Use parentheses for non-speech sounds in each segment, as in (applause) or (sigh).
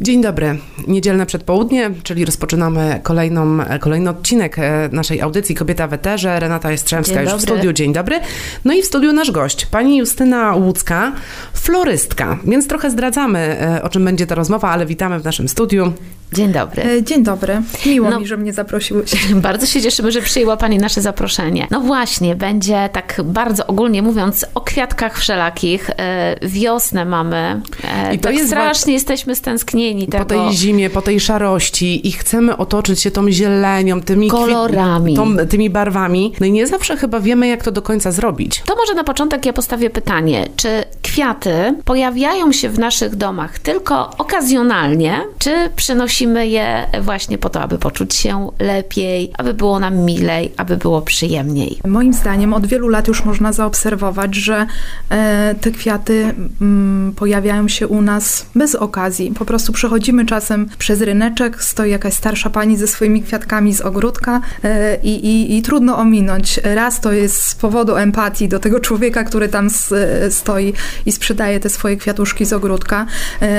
Dzień dobry. Niedzielne przedpołudnie, czyli rozpoczynamy kolejną, kolejny odcinek e, naszej audycji Kobieta w Eterze. Renata Jastrzębska Dzień już w studiu. Dzień dobry. No i w studiu nasz gość, pani Justyna Łucka, florystka. Więc trochę zdradzamy, e, o czym będzie ta rozmowa, ale witamy w naszym studiu. Dzień dobry. E, Dzień dobry. Miło No. mi, że mnie zaprosiłeś. (laughs) Bardzo się cieszymy, że przyjęła Pani nasze zaproszenie. No właśnie, będzie tak bardzo ogólnie mówiąc o kwiatkach wszelakich. E, Wiosnę mamy. E, I to tak jest strasznie jesteśmy stęsknieni Po tego. tej zimie, po tej szarości i chcemy otoczyć się tą zielenią, tymi Kolorami. Tą, tymi barwami. No i nie zawsze chyba wiemy, jak to do końca zrobić. To może na początek ja postawię pytanie, czy kwiaty pojawiają się w naszych domach tylko okazjonalnie, czy przynosimy je właśnie po to, aby poczuć się lepiej, aby było nam milej, aby było przyjemniej? Moim zdaniem od wielu lat już można zaobserwować, że e, te kwiaty mm, pojawiają się u nas bez okazji. Po prostu przechodzimy czasem przez ryneczek, stoi jakaś starsza pani ze swoimi kwiatkami z ogródka e, i, i, i trudno ominąć. Raz to jest z powodu empatii do tego człowieka, który tam e, stoi i sprzedaje te swoje kwiatuszki z ogródka,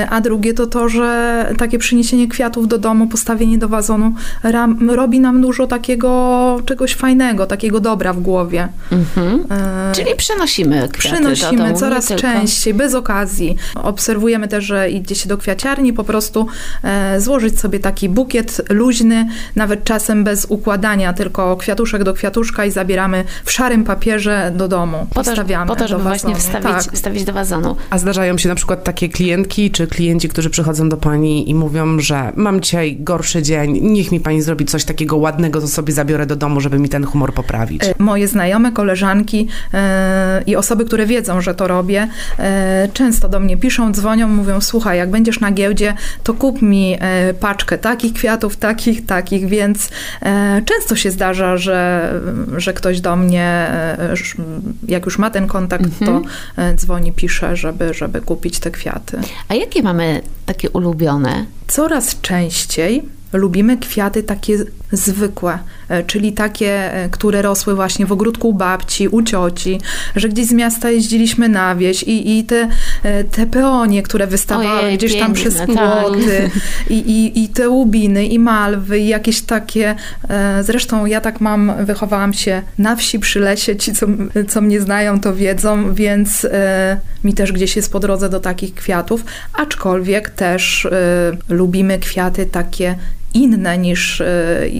a drugie to to, że takie przyniesienie kwiatów do domu, postawienie do wazonu ram, robi nam dużo takiego czegoś fajnego, takiego dobra w głowie. Mhm. E, Czyli przenosimy kwiaty do Przynosimy domu, nie coraz tylko- częściej, bez okazji. Obserwujemy też, że idzie się do kwiaciarni, po prostu e, złożyć sobie taki bukiet luźny, nawet czasem bez układania, tylko kwiatuszek do kwiatuszka i zabieramy w szarym papierze do domu. Po to, Postawiamy po to żeby do właśnie wstawić, Tak. wstawić do wazonu. A zdarzają się na przykład takie klientki czy klienci, którzy przychodzą do pani i mówią, że mam dzisiaj gorszy dzień, niech mi pani zrobi coś takiego ładnego, co sobie zabiorę do domu, żeby mi ten humor poprawić. E, Moje znajome, koleżanki e, i osoby, które wiedzą, że to robię, e, często do mnie piszą, dzwonią, mówią: Słuchaj, jak będziesz na giełdzie, to kup mi e, paczkę takich kwiatów, takich, takich. Więc często się zdarza, że, że ktoś do mnie, jak już ma ten kontakt, Mhm. to e, dzwoni, pisze, żeby, żeby kupić te kwiaty. A jakie mamy takie ulubione? Coraz częściej lubimy kwiaty takie zwykłe, e, czyli takie, e, które rosły właśnie w ogródku u babci, u cioci, że gdzieś z miasta jeździliśmy na wieś i, i te, e, te peonie, które wystawały Ojej, gdzieś tam piękne, przez tak. płoty i, i, i te łubiny i malwy i jakieś takie, zresztą ja tak mam, wychowałam się na wsi przy lesie, ci co, co mnie znają to wiedzą, więc mi też gdzieś jest po drodze do takich kwiatów, aczkolwiek też lubimy kwiaty takie inne niż. e,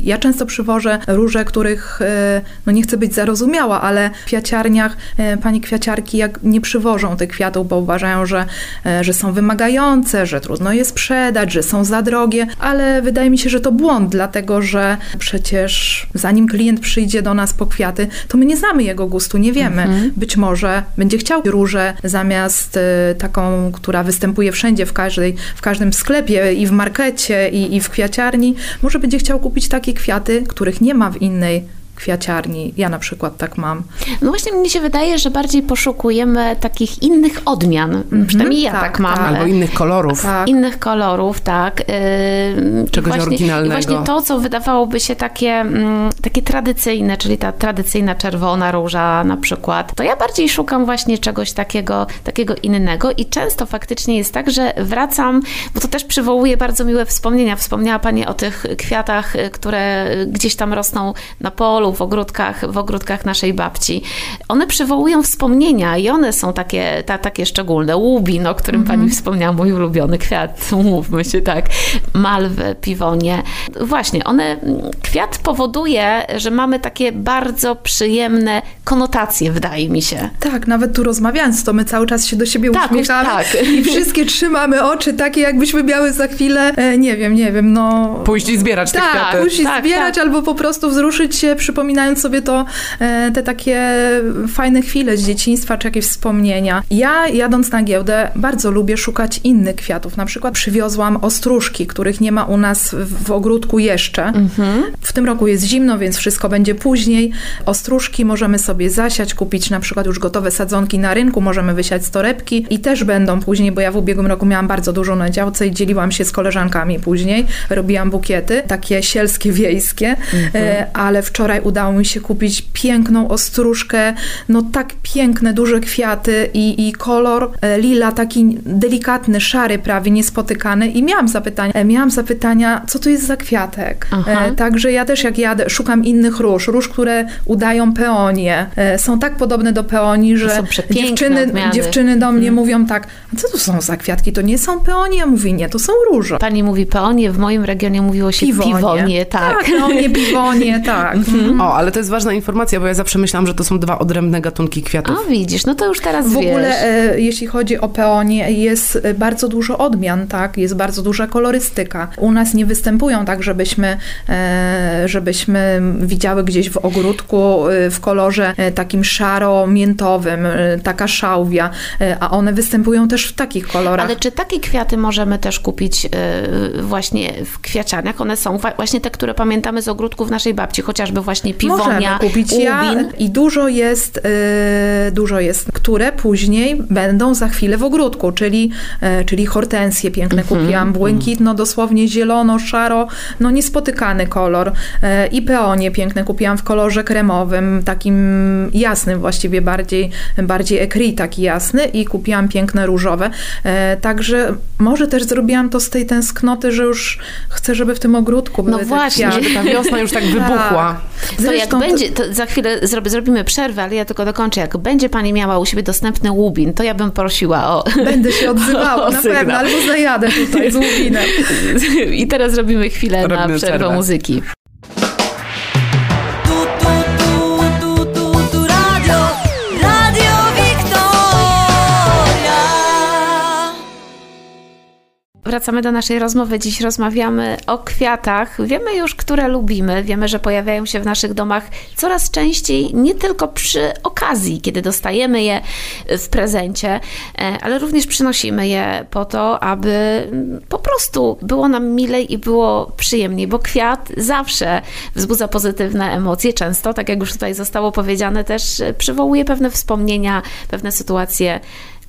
Ja często przywożę róże, których e, no nie chcę być zarozumiała, ale w kwiaciarniach e, pani kwiaciarki jak nie przywożą tych kwiatów, bo uważają, że, że są wymagające, że trudno je sprzedać, że są za drogie, ale wydaje mi się, że to błąd, dlatego że przecież zanim klient przyjdzie do nas po kwiaty, to my nie znamy jego gustu, nie wiemy. Być może będzie chciał różę zamiast taką, która występuje wszędzie, w, każdej, w każdym sklepie i w markecie i, i w kwiaciarni. Może będzie chciał kupić takie kwiaty, których nie ma w innej kwiaciarni. Ja na przykład tak mam. No właśnie mnie się wydaje, że bardziej poszukujemy takich innych odmian. Przynajmniej ja tak, tak, mam. tak. Albo innych kolorów. Tak. Innych kolorów, tak. Yy, i Czegoś właśnie, oryginalnego. I właśnie to, co wydawałoby się takie, mm, takie tradycyjne, czyli ta tradycyjna czerwona róża na przykład, to ja bardziej szukam właśnie czegoś takiego, takiego innego i często faktycznie jest tak, że wracam, bo to też przywołuje bardzo miłe wspomnienia. Wspomniała Pani o tych kwiatach, y, które gdzieś tam rosną na polu, w ogródkach, w ogródkach naszej babci. One przywołują wspomnienia i one są takie, ta, takie szczególne. Łubin, o którym Pani wspomniała, mój ulubiony kwiat, (laughs) mówmy się tak, malwy, piwonie. Właśnie, one, kwiat powoduje, że mamy takie bardzo przyjemne konotacje, wydaje mi się. Tak, nawet tu rozmawiając, to my cały czas się do siebie Tak, uśmiechamy tak. i wszystkie trzymamy oczy takie, jakbyśmy miały za chwilę, e, nie wiem, nie wiem, no... Pójść i zbierać te tak, kwiaty. pójść i Tak, zbierać tak. albo po prostu wzruszyć się, przypominając sobie to, e, te takie fajne chwile z dzieciństwa, czy jakieś wspomnienia. Ja, jadąc na giełdę, bardzo lubię szukać innych kwiatów. Na przykład przywiozłam ostróżki, których nie ma u nas w, ogródku jeszcze. W tym roku jest zimno, więc wszystko będzie później. Ostróżki możemy sobie zasiać, kupić na przykład już gotowe sadzonki na rynku, możemy wysiać z torebki i też będą później, bo ja w ubiegłym roku miałam bardzo dużo na działce i dzieliłam się z koleżankami później. Robiłam bukiety, takie sielskie, wiejskie, e, ale wczoraj udało mi się kupić piękną ostróżkę, no tak piękne, duże kwiaty i, i kolor e, lila, taki delikatny, szary prawie, niespotykany i miałam zapytania, e, miałam zapytania, co to jest za kwiatek. Aha. E, Także ja też jak jadę, szukam innych róż, róż, które udają peonie. Są tak podobne do peonii, że dziewczyny, odmiany. dziewczyny do mnie Mhm. mówią tak, a co to są za kwiatki? To nie są peonie? Ja mówię, nie, to są róże. Pani mówi peonie, w moim regionie mówiło się Piwonie. piwonie, tak. Tak, peonie, piwonie, tak. (laughs) Mhm. O, ale to jest ważna informacja, bo ja zawsze myślałam, że to są dwa odrębne gatunki kwiatów. O, widzisz, no to już teraz W wiesz. ogóle, e, jeśli chodzi o peonie, jest e, bardzo dużo odmian, tak? Jest bardzo duża kolorystyka. U nas nie występują tak, żebyśmy, e, żebyśmy widziały gdzieś w ogródku e, w kolorze e, takim szaro-miętowym, e, taka szałwia, e, a one występują też w takich kolorach. Ale czy takie kwiaty możemy też kupić właśnie w kwiaciarniach? One są właśnie te, które pamiętamy z ogródków naszej babci, chociażby właśnie piwonia, Możemy kupić. Ja łubin. i dużo jest, e, dużo jest, które później będą za chwilę w ogródku, czyli, e, czyli hortensje piękne Mhm, kupiłam, błękitno, dosłownie zielono, szaro, no niespotykany kolor e, i peonie piękne kupiłam w kolorze kremowym, takim jasnym właściwie, bardziej, bardziej ekri taki jasny i kupiłam piękne różowe, e, także może też zrobiłam to z tej tęsknoty, że już chcę, żeby w tym ogródku były te No właśnie, ta wiosna już tak wybuchła. (laughs) To jak Zresztą to- będzie, to za chwilę zrobi, zrobimy przerwę, ale ja tylko dokończę. Jak będzie pani miała u siebie dostępny łubin, to ja bym prosiła o... Będę się (laughs) odzywała, O na sygnał. pewno, albo zajadę tutaj z łubinem. (laughs) I teraz robimy chwilę na Robimy przerwę przerwę. muzyki. Wracamy do naszej rozmowy. Dziś rozmawiamy o kwiatach. Wiemy już, które lubimy. Wiemy, że pojawiają się w naszych domach coraz częściej, nie tylko przy okazji, kiedy dostajemy je w prezencie, e, ale również przynosimy je po to, aby po prostu było nam milej i było przyjemniej, bo kwiat zawsze wzbudza pozytywne emocje. Często, tak jak już tutaj zostało powiedziane, też przywołuje pewne wspomnienia, pewne sytuacje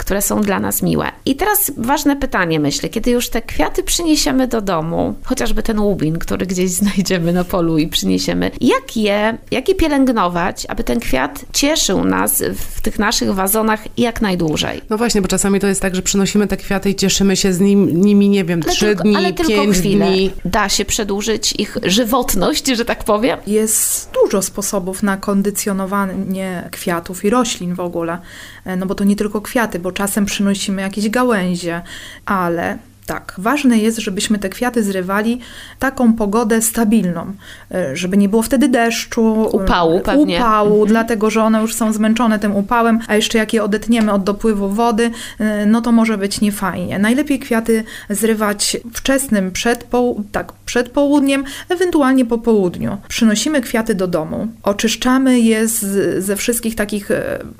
które są dla nas miłe. I teraz ważne pytanie, myślę, kiedy już te kwiaty przyniesiemy do domu, chociażby ten łubin, który gdzieś (laughs) znajdziemy na polu i przyniesiemy, jak je, jak je pielęgnować, aby ten kwiat cieszył nas w tych naszych wazonach jak najdłużej? No właśnie, bo czasami to jest tak, że przynosimy te kwiaty i cieszymy się z nim, nimi, nie wiem, Ale trzy tylko, dni, ale tylko pięć chwilę. dni. Da się przedłużyć ich żywotność, że tak powiem? Jest dużo sposobów na kondycjonowanie kwiatów i roślin w ogóle. E, No bo to nie tylko kwiaty, bo czasem przynosimy jakieś gałęzie, ale tak, ważne jest, żebyśmy te kwiaty zrywali taką pogodę stabilną, e, żeby nie było wtedy deszczu, Upału e, pewnie. upału, dlatego że one już są zmęczone tym upałem, a jeszcze jak je odetniemy od dopływu wody, e, no to może być niefajnie. Najlepiej kwiaty zrywać wczesnym przedpoł- tak, przed południem, ewentualnie po południu. Przynosimy kwiaty do domu, oczyszczamy je z, ze wszystkich takich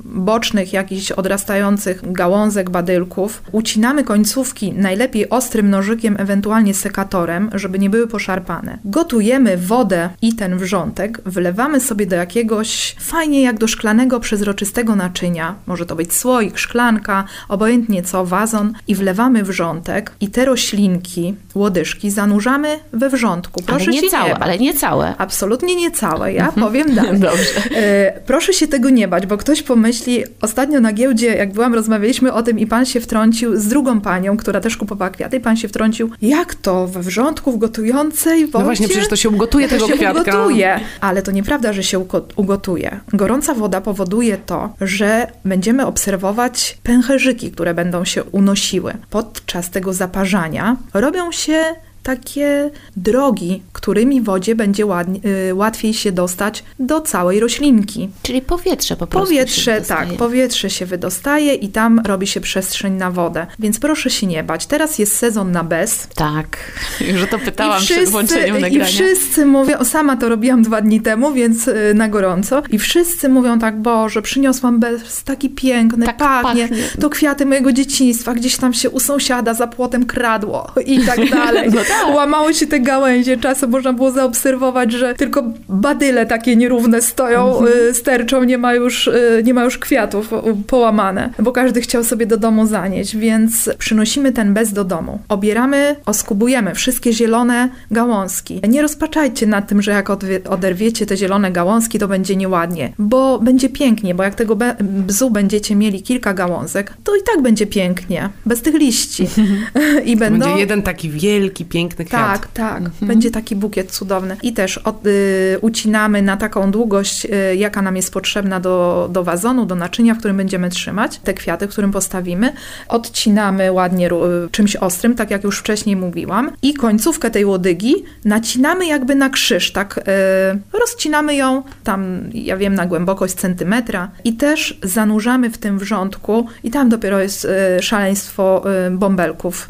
bocznych, jakichś odrastających gałązek, badylków, ucinamy końcówki najlepiej ostrym nożykiem, ewentualnie sekatorem, żeby nie były poszarpane. Gotujemy wodę i ten wrzątek, wlewamy sobie do jakiegoś, fajnie jak do szklanego, przezroczystego naczynia, może to być słoik, szklanka, obojętnie co, wazon i wlewamy wrzątek i te roślinki, łodyżki zanurzamy we wrzątku. Proszę ale nie się całe, nie ale nie całe. Absolutnie nie całe, ja powiem (laughs) dalej. Dobrze. E, proszę się tego nie bać, bo ktoś pomyśli, ostatnio na giełdzie, jak byłam, rozmawialiśmy o tym i pan się wtrącił z drugą panią, która też kupowała kwiaty i pan się wtrącił, jak to we wrzątku w gotującej wodzie? No właśnie, przecież to się ugotuje to tego się kwiatka. ugotuje. Ale to nieprawda, że się ugo- ugotuje. Gorąca woda powoduje to, że będziemy obserwować pęcherzyki, które będą się unosiły. Podczas tego zaparzania robią się takie drogi, którymi wodzie będzie ładnie, y, łatwiej się dostać do całej roślinki. Czyli powietrze po prostu. Powietrze, się tak, powietrze się wydostaje i tam robi się przestrzeń na wodę. Więc proszę się nie bać. Teraz jest sezon na bez. Tak, (laughs) już o to pytałam I przed włączeniem I nagrania. wszyscy mówią, sama to robiłam dwa dni temu, więc y, na gorąco. I wszyscy mówią tak, Boże, przyniosłam bez, taki piękny, Tak pachnie. pachnie. To kwiaty mojego dzieciństwa, gdzieś tam się u sąsiada za płotem kradło i tak (laughs) dalej. No łamały się te gałęzie. Czasem można było zaobserwować, że tylko badyle takie nierówne stoją, y, sterczą, nie ma już, y, nie ma już kwiatów y, połamane, bo każdy chciał sobie do domu zanieść, więc przynosimy ten bez do domu. Obieramy, oskubujemy wszystkie zielone gałązki. Nie rozpaczajcie nad tym, że jak oderwiecie te zielone gałązki, to będzie nieładnie, bo będzie pięknie, bo jak tego be- bzu będziecie mieli kilka gałązek, to i tak będzie pięknie, bez tych liści. (laughs) I To będą... będzie jeden taki wielki, piękny kwiat. Tak, tak. Będzie taki bukiet cudowny. I też od, y, ucinamy na taką długość, y, jaka nam jest potrzebna do, do wazonu, do naczynia, w którym będziemy trzymać te kwiaty, w którym postawimy. Odcinamy ładnie y, czymś ostrym, tak jak już wcześniej mówiłam. I końcówkę tej łodygi nacinamy jakby na krzyż, tak y, rozcinamy ją tam, ja wiem, na głębokość centymetra i też zanurzamy w tym wrzątku i tam dopiero jest y, szaleństwo y, bąbelków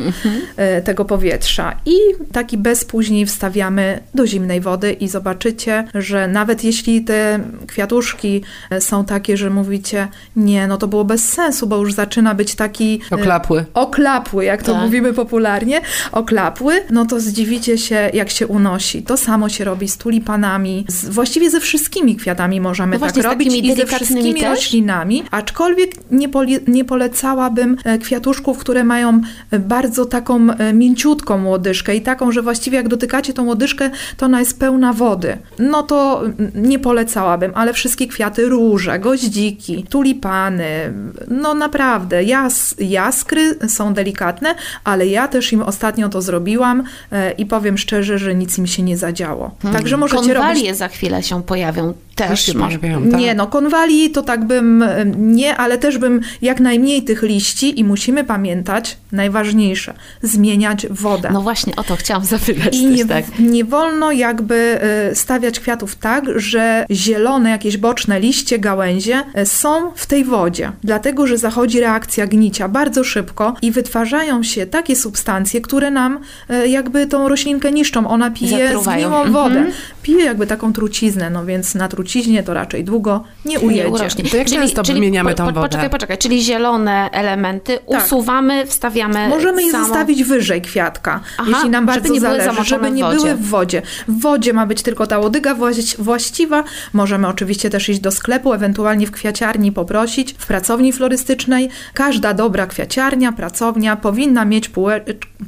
y, tego powietrza. I taki bez później wstawiamy do zimnej wody i zobaczycie, że nawet jeśli te kwiatuszki y, są takie, że mówicie, nie, no to było bez sensu, bo już zaczyna być taki y, Oklapły. oklapły, jak to Tak. mówimy popularnie, oklapły, no to zdziwicie się, jak się unosi. To samo się robi z tulipanami, z, właściwie ze wszystkimi kwiatami możemy No tak właśnie, robić i ze wszystkimi też? roślinami, aczkolwiek nie, poli, nie polecałabym e, kwiatuszków, które mają e, bardzo taką e, mięciutką łodyżkę i taką, że właściwie jak dotykacie tą łodyżkę, to ona jest pełna wody. No to nie polecałabym, ale wszystkie kwiaty róże, goździki, tulipany, no naprawdę, jas, jaskry są delikatne, ale ja też im ostatnio to zrobiłam e, i powiem szczerze, że nic im się nie zadziało. Także możecie robić Konwalie za chwilę się pojawią Też może. pojawiają, tak? nie, no konwali to tak bym nie, ale też bym jak najmniej tych liści i musimy pamiętać, najważniejsze, zmieniać wodę. No właśnie, o to chciałam zapytać I też, nie, tak. nie wolno jakby e, stawiać kwiatów tak, że zielone jakieś boczne liście, gałęzie e, są w tej wodzie, dlatego że zachodzi reakcja gnicia bardzo szybko i wytwarzają się takie substancje, które nam e, jakby tą roślinkę niszczą. Ona pije Zatruwają. zgniłą wodę, Mhm. Pije jakby taką truciznę, no więc na truciźnie to raczej długo nie ujedzie. urośnie. To jak często wymieniamy tą wodę? Poczekaj, poczekaj, czyli zielone elementy Tak. usuwamy, wstawiamy Możemy je samą... zostawić wyżej kwiatka, Aha, jeśli nam bardzo żeby nie zależy, żeby nie były w wodzie. W wodzie ma być tylko ta łodyga właś- właściwa. Możemy oczywiście też iść do sklepu, ewentualnie w kwiaciarni poprosić, w pracowni florystycznej. Każda dobra kwiaciarnia, pracownia powinna mieć półe-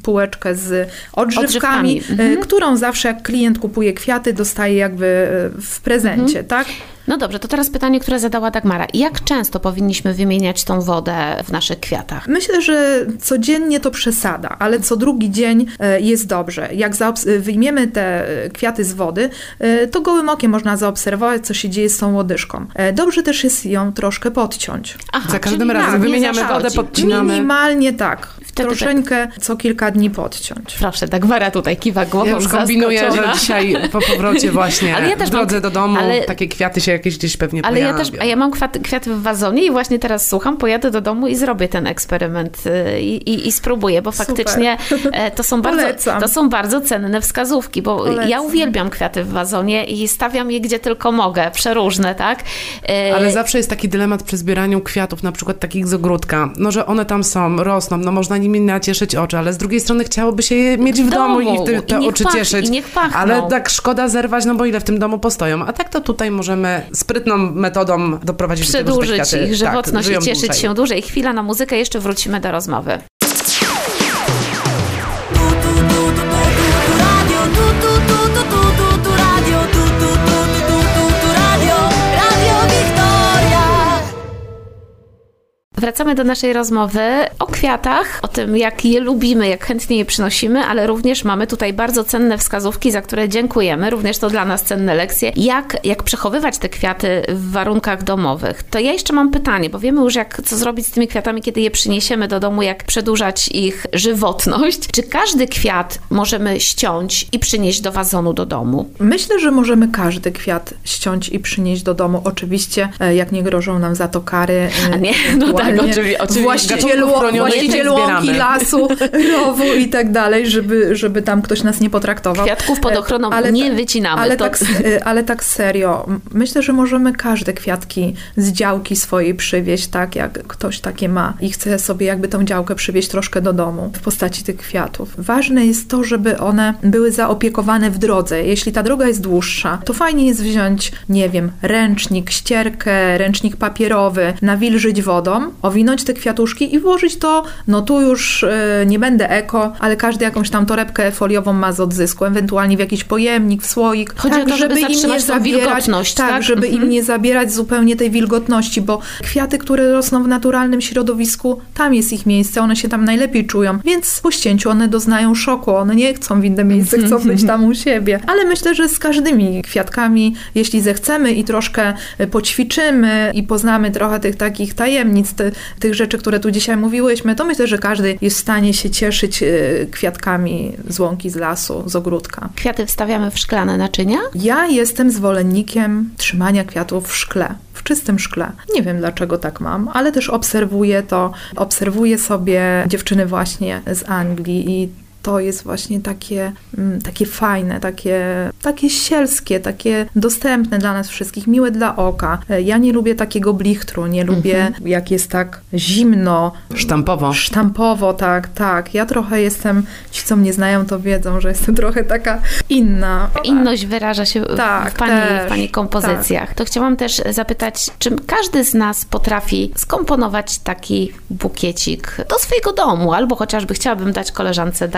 półeczkę z odżywkami, Odżywkami, y, mhm. którą zawsze jak klient kupuje kwiaty, dostaje jakby y, w prezencie, Mhm. tak? No dobrze, to teraz pytanie, które zadała Dagmara. Jak często powinniśmy wymieniać tą wodę w naszych kwiatach? Myślę, że codziennie to przesada, ale co drugi dzień e, jest dobrze. Jak e, wyjmiemy te e, kwiaty z wody, e, to gołym okiem można zaobserwować, co się dzieje z tą łodyżką. E, Dobrze też jest ją troszkę podciąć. Aha, Za każdym razem tak, nie wymieniamy wodę, podcinamy. Minimalnie tak. Wtedy Troszeczkę co kilka dni podciąć. Proszę, Dagmara tutaj kiwa głową Ja już kombinuję, zaskoczona. że dzisiaj po powrocie właśnie Ale ja też w drodze mam- do domu ale- takie kwiaty się jakieś gdzieś pewnie Ale ja pojawią. też, a ja mam kwiaty, kwiaty w wazonie i właśnie teraz słucham, pojadę do domu i zrobię ten eksperyment y, i, i, i spróbuję, bo faktycznie e, to są, bardzo, Polecam. to są bardzo cenne wskazówki, bo Polecam. ja uwielbiam kwiaty w wazonie i stawiam je gdzie tylko mogę, przeróżne, tak? E, Ale zawsze jest taki dylemat przy zbieraniu kwiatów, na przykład takich z ogródka. No, że one tam są, rosną, no można nimi nacieszyć oczy, ale z drugiej strony chciałoby się je mieć w, W domu, i domu. te, I te niech oczy pach- cieszyć. i. Ale tak szkoda zerwać, no bo ile w tym domu postoją. A tak to tutaj możemy sprytną metodą doprowadzić do tego, że te przedłużyć ich żywotność tak, i cieszyć dłużej. się dłużej. Chwila na muzykę, jeszcze wrócimy do rozmowy. Wracamy do naszej rozmowy o kwiatach, o tym, jak je lubimy, jak chętnie je przynosimy, ale również mamy tutaj bardzo cenne wskazówki, za które dziękujemy. Również to dla nas cenne lekcje. Jak, jak przechowywać te kwiaty w warunkach domowych? To ja jeszcze mam pytanie, bo wiemy już, jak, co zrobić z tymi kwiatami, kiedy je przyniesiemy do domu, jak przedłużać ich żywotność. Czy każdy kwiat możemy ściąć i przynieść do wazonu do domu? Myślę, że możemy każdy kwiat ściąć i przynieść do domu. Oczywiście, e, jak nie grożą nam za to kary. e, A nie, no tak, oczywiście, właściciel, właściciel łąki, lasu, rowu i tak dalej, żeby, żeby tam ktoś nas nie potraktował. Kwiatków pod E, ochroną ale nie ta- wycinamy. Ale, to... tak, e, ale tak serio, myślę, że możemy każde kwiatki z działki swojej przywieźć, tak jak ktoś takie ma i chce sobie jakby tą działkę przywieźć troszkę do domu w postaci tych kwiatów. Ważne jest to, żeby one były zaopiekowane w drodze. Jeśli ta droga jest dłuższa, to fajnie jest wziąć, nie wiem, ręcznik, ścierkę, ręcznik papierowy, nawilżyć wodą, owinąć te kwiatuszki i włożyć to, no tu już e, nie będę eko, ale każdy jakąś tam torebkę foliową ma z odzysku, ewentualnie w jakiś pojemnik, w słoik. Chodzi o to, żeby zatrzymać tą wilgotność, tak, tak? żeby Mhm. im nie zabierać zupełnie tej wilgotności, bo kwiaty, które rosną w naturalnym środowisku, tam jest ich miejsce, one się tam najlepiej czują, więc po ścięciu one doznają szoku, one nie chcą w inne miejsce, (laughs) chcą być tam u siebie. Ale myślę, że z każdymi kwiatkami, jeśli zechcemy i troszkę e, poćwiczymy i poznamy trochę tych takich tajemnic, tych rzeczy, które tu dzisiaj mówiłyśmy, to myślę, że każdy jest w stanie się cieszyć e, kwiatkami z łąki, z lasu, z ogródka. Kwiaty wstawiamy w szklane naczynia? Ja jestem zwolennikiem trzymania kwiatów w szkle, w czystym szkle. Nie wiem dlaczego tak mam, ale też obserwuję to. Obserwuję sobie dziewczyny właśnie z Anglii i to jest właśnie takie, mm, takie fajne, takie, takie sielskie, takie dostępne dla nas wszystkich, miłe dla oka. E, Ja nie lubię takiego blichtru, nie lubię jak jest tak zimno, Sztampowo. Sztampowo, tak, tak. Ja trochę jestem, ci co mnie znają, to wiedzą, że jestem (laughs) trochę taka inna. Inność wyraża się w- Tak, w, pani, też, w Pani kompozycjach. To chciałam też zapytać, czy każdy z nas potrafi skomponować taki bukiecik do swojego domu, albo chociażby chciałabym dać koleżance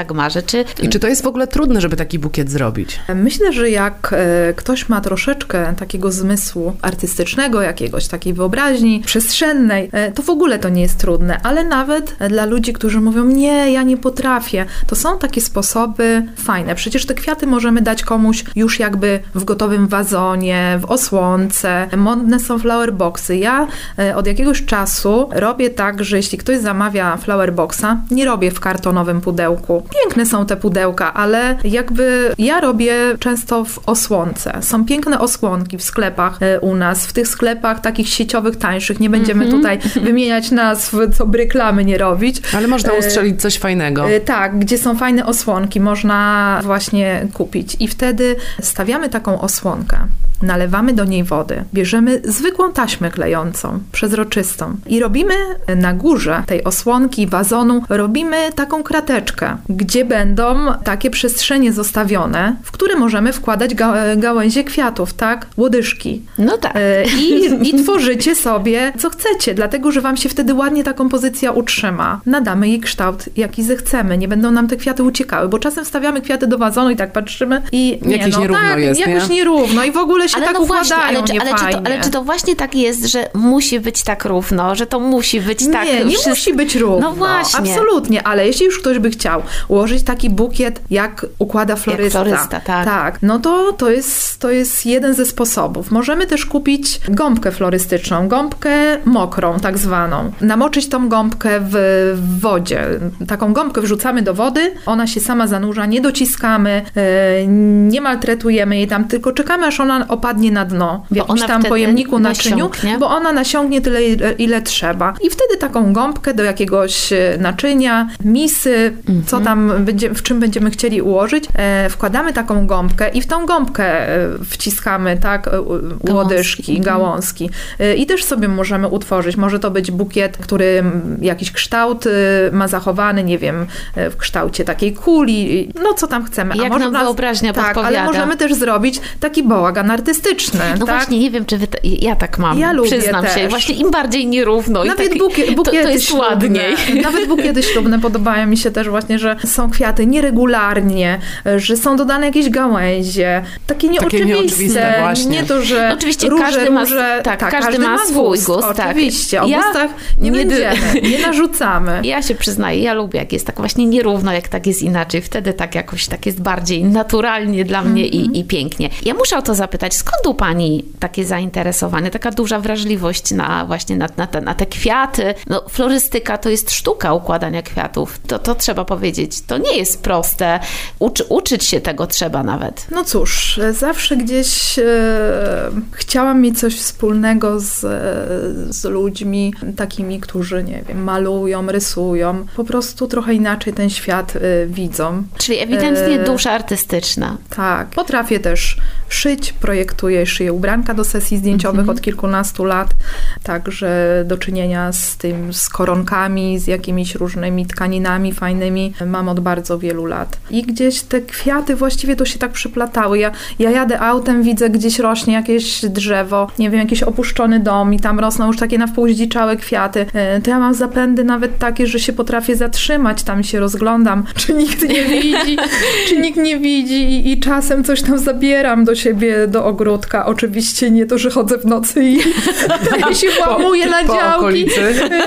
Czy I czy to jest w ogóle trudne, żeby taki bukiet zrobić? Myślę, że jak e, ktoś ma troszeczkę takiego zmysłu artystycznego, jakiegoś takiej wyobraźni przestrzennej, e, to w ogóle to nie jest trudne, ale nawet dla ludzi, którzy mówią, nie, ja nie potrafię, to są takie sposoby fajne. Przecież te kwiaty możemy dać komuś już jakby w gotowym wazonie, w osłonce. Modne są flower boxy. Ja e, od jakiegoś czasu robię tak, że jeśli ktoś zamawia flower boxa, nie robię w kartonowym pudełku. Piękne są te pudełka, ale jakby ja robię często w osłonce. Są piękne osłonki w sklepach e, u nas, w tych sklepach takich sieciowych, tańszych. Nie będziemy tutaj wymieniać nazw, co by reklamy nie robić. Ale można E, ustrzelić coś fajnego. E, Tak, gdzie są fajne osłonki, można właśnie kupić. I wtedy stawiamy taką osłonkę, nalewamy do niej wody, bierzemy zwykłą taśmę klejącą, przezroczystą i robimy na górze tej osłonki, wazonu, robimy taką krateczkę, gdzie będą takie przestrzenie zostawione, w które możemy wkładać ga- gałęzie kwiatów, tak? Łodyżki. no tak. E, I, I (laughs) tworzycie sobie, co chcecie, dlatego że wam się wtedy ładnie ta kompozycja utrzyma. Nadamy jej kształt, jaki zechcemy. Nie będą nam te kwiaty uciekały, bo czasem wstawiamy kwiaty do wazonu i tak patrzymy i nie, Jakieś no, nierówno tak, jest, jakoś nie? nierówno i w ogóle się Ale tak no właśnie, układają ale czy, ale, czy to, ale czy to właśnie tak jest, że musi być tak równo, że to musi być tak nie, nie wszystko- musi być równo. No właśnie. Absolutnie, ale jeśli już ktoś by chciał ułożyć taki bukiet, jak układa florysta, florysta, tak. tak, no to to jest, to jest jeden ze sposobów. Możemy też kupić gąbkę florystyczną, gąbkę mokrą tak zwaną. Namoczyć tą gąbkę w, w wodzie. Taką gąbkę wrzucamy do wody, ona się sama zanurza, nie dociskamy, e, nie maltretujemy jej tam, tylko czekamy aż ona opadnie na dno w jakimś tam pojemniku, naczyniu, nasiąknie. bo ona nasiągnie tyle, ile, trzeba. I wtedy taką gąbkę do jakiegoś e, naczynia, misy, co tam będzie, w czym będziemy chcieli ułożyć, e, wkładamy taką gąbkę i w tą gąbkę e, wciskamy, tak, e, łodyżki, gałązki. E, I też sobie możemy utworzyć. Może to być bukiet, który jakiś kształt ma zachowany, nie wiem, w kształcie takiej kuli, no co tam chcemy. Jak nam wyobraźnia tak, ale podpowiada. możemy też zrobić taki bałagan artystyczny, No tak? właśnie, nie wiem, czy wy to, ja tak mam, Ja lubię przyznam się. też. Właśnie im bardziej nierówno i Nawet tak, bukie, to, bukiety to jest ślubne. ładniej. Nawet bukiety ślubne podobają mi się też właśnie, że są kwiaty nieregularnie, że są dodane jakieś gałęzie, takie nieoczywiste. nieoczywiste, właśnie. Nie to, że Oczywiście róże, każdy ma- róże, tak, każdy ma swój gust, tak. Oczywiście, o Ja gustach nie, nie będziemy, nie (laughs) narzucamy. Ja się przyznaję, ja lubię, jak jest tak właśnie nierówno, jak tak jest inaczej. Wtedy tak jakoś tak jest bardziej naturalnie dla mnie Mhm. i, i pięknie. Ja muszę o to zapytać, skąd u Pani takie zainteresowanie, taka duża wrażliwość na właśnie na, na, te, na te kwiaty? No, florystyka to jest sztuka układania kwiatów, to, to trzeba powiedzieć. To nie jest proste. Uczy, uczyć się tego trzeba nawet. No cóż, e, zawsze gdzieś e, chciałam mieć coś wspólnego z, e, z ludźmi takimi, którzy, nie wiem, malują, rysują. Po prostu trochę inaczej ten świat e, widzą. Czyli ewidentnie E, dusza artystyczna. Tak. Potrafię też szyć, projektuję szyję ubranka do sesji zdjęciowych Mhm. od kilkunastu lat. Także do czynienia z tym, z koronkami, z jakimiś różnymi tkaninami fajnymi mam od bardzo wielu lat. I gdzieś te kwiaty właściwie to się tak przyplatały. Ja, ja jadę autem, widzę gdzieś rośnie jakieś drzewo, nie wiem, jakiś opuszczony dom i tam rosną już takie na wpół zdziczałe kwiaty. E, To ja mam zapędy nawet takie, że się potrafię zatrzymać, tam się rozglądam, (laughs) czy nikt nie widzi, (laughs) czy nikt nie widzi i, i czasem coś tam zabieram do siebie, do ogródka. Oczywiście nie to, że chodzę w nocy i (laughs) się włamuję na działki,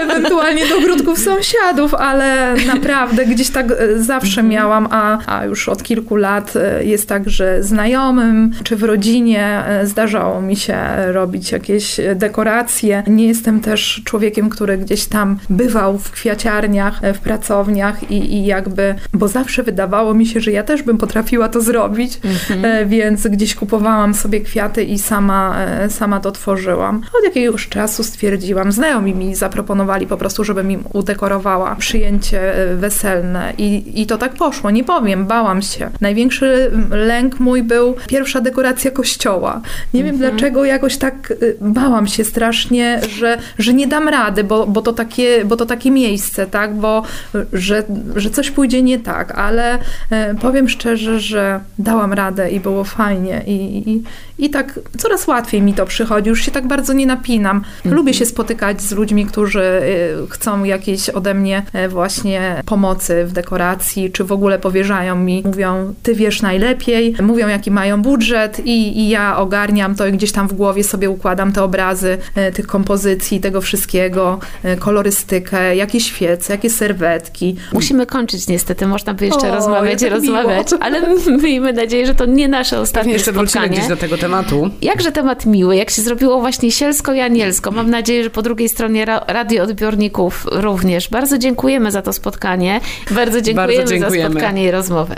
ewentualnie do ogródków sąsiadów, ale naprawdę gdzieś tak zawsze miałam, a, a już od kilku lat e, jest tak, że znajomym czy w rodzinie e, zdarzało mi się robić jakieś dekoracje. Nie jestem też człowiekiem, który gdzieś tam bywał w kwiaciarniach, e, w pracowniach i, i jakby, bo zawsze wydawało mi się, że ja też bym potrafiła to zrobić, e, więc gdzieś kupowałam sobie kwiaty i sama, sama to tworzyłam. Od jakiegoś czasu stwierdziłam, znajomi mi zaproponowali po prostu, żebym im udekorowała przyjęcie weselne i, i to tak poszło. Nie powiem, bałam się. Największy lęk mój był pierwsza dekoracja kościoła. Nie wiem dlaczego jakoś tak e, bałam się strasznie, że, że nie dam rady, bo, bo, to takie, bo to takie miejsce, tak, bo że, że coś pójdzie nie tak, ale e, powiem szczerze, że dałam radę i było fajnie i, i, i tak coraz łatwiej mi to przychodzi, już się tak bardzo nie napinam. Lubię się spotykać z ludźmi, którzy e, chcą jakieś ode mnie e, właśnie pomocy w dekoracji, czy w ogóle powierzają mi, mówią, ty wiesz najlepiej, mówią jaki mają budżet i, i ja ogarniam to i gdzieś tam w głowie sobie układam te obrazy e, tych kompozycji, tego wszystkiego, e, kolorystykę, jakie świece, jakie serwetki. Musimy kończyć niestety, można by jeszcze O, rozmawiać i jak miło. rozmawiać, ale miejmy nadzieję, że to nie nasze Pewnie ostatnie jeszcze wrócimy spotkanie. gdzieś do tego tematu. Jakże temat miły, jak się zrobiło właśnie sielsko i anielsko. Mam nadzieję, że po drugiej stronie ra- radioodbiorników również. Bardzo dziękujemy za to spotkanie. Bardzo dziękujemy, dziękujemy. za spotkanie i rozmowę.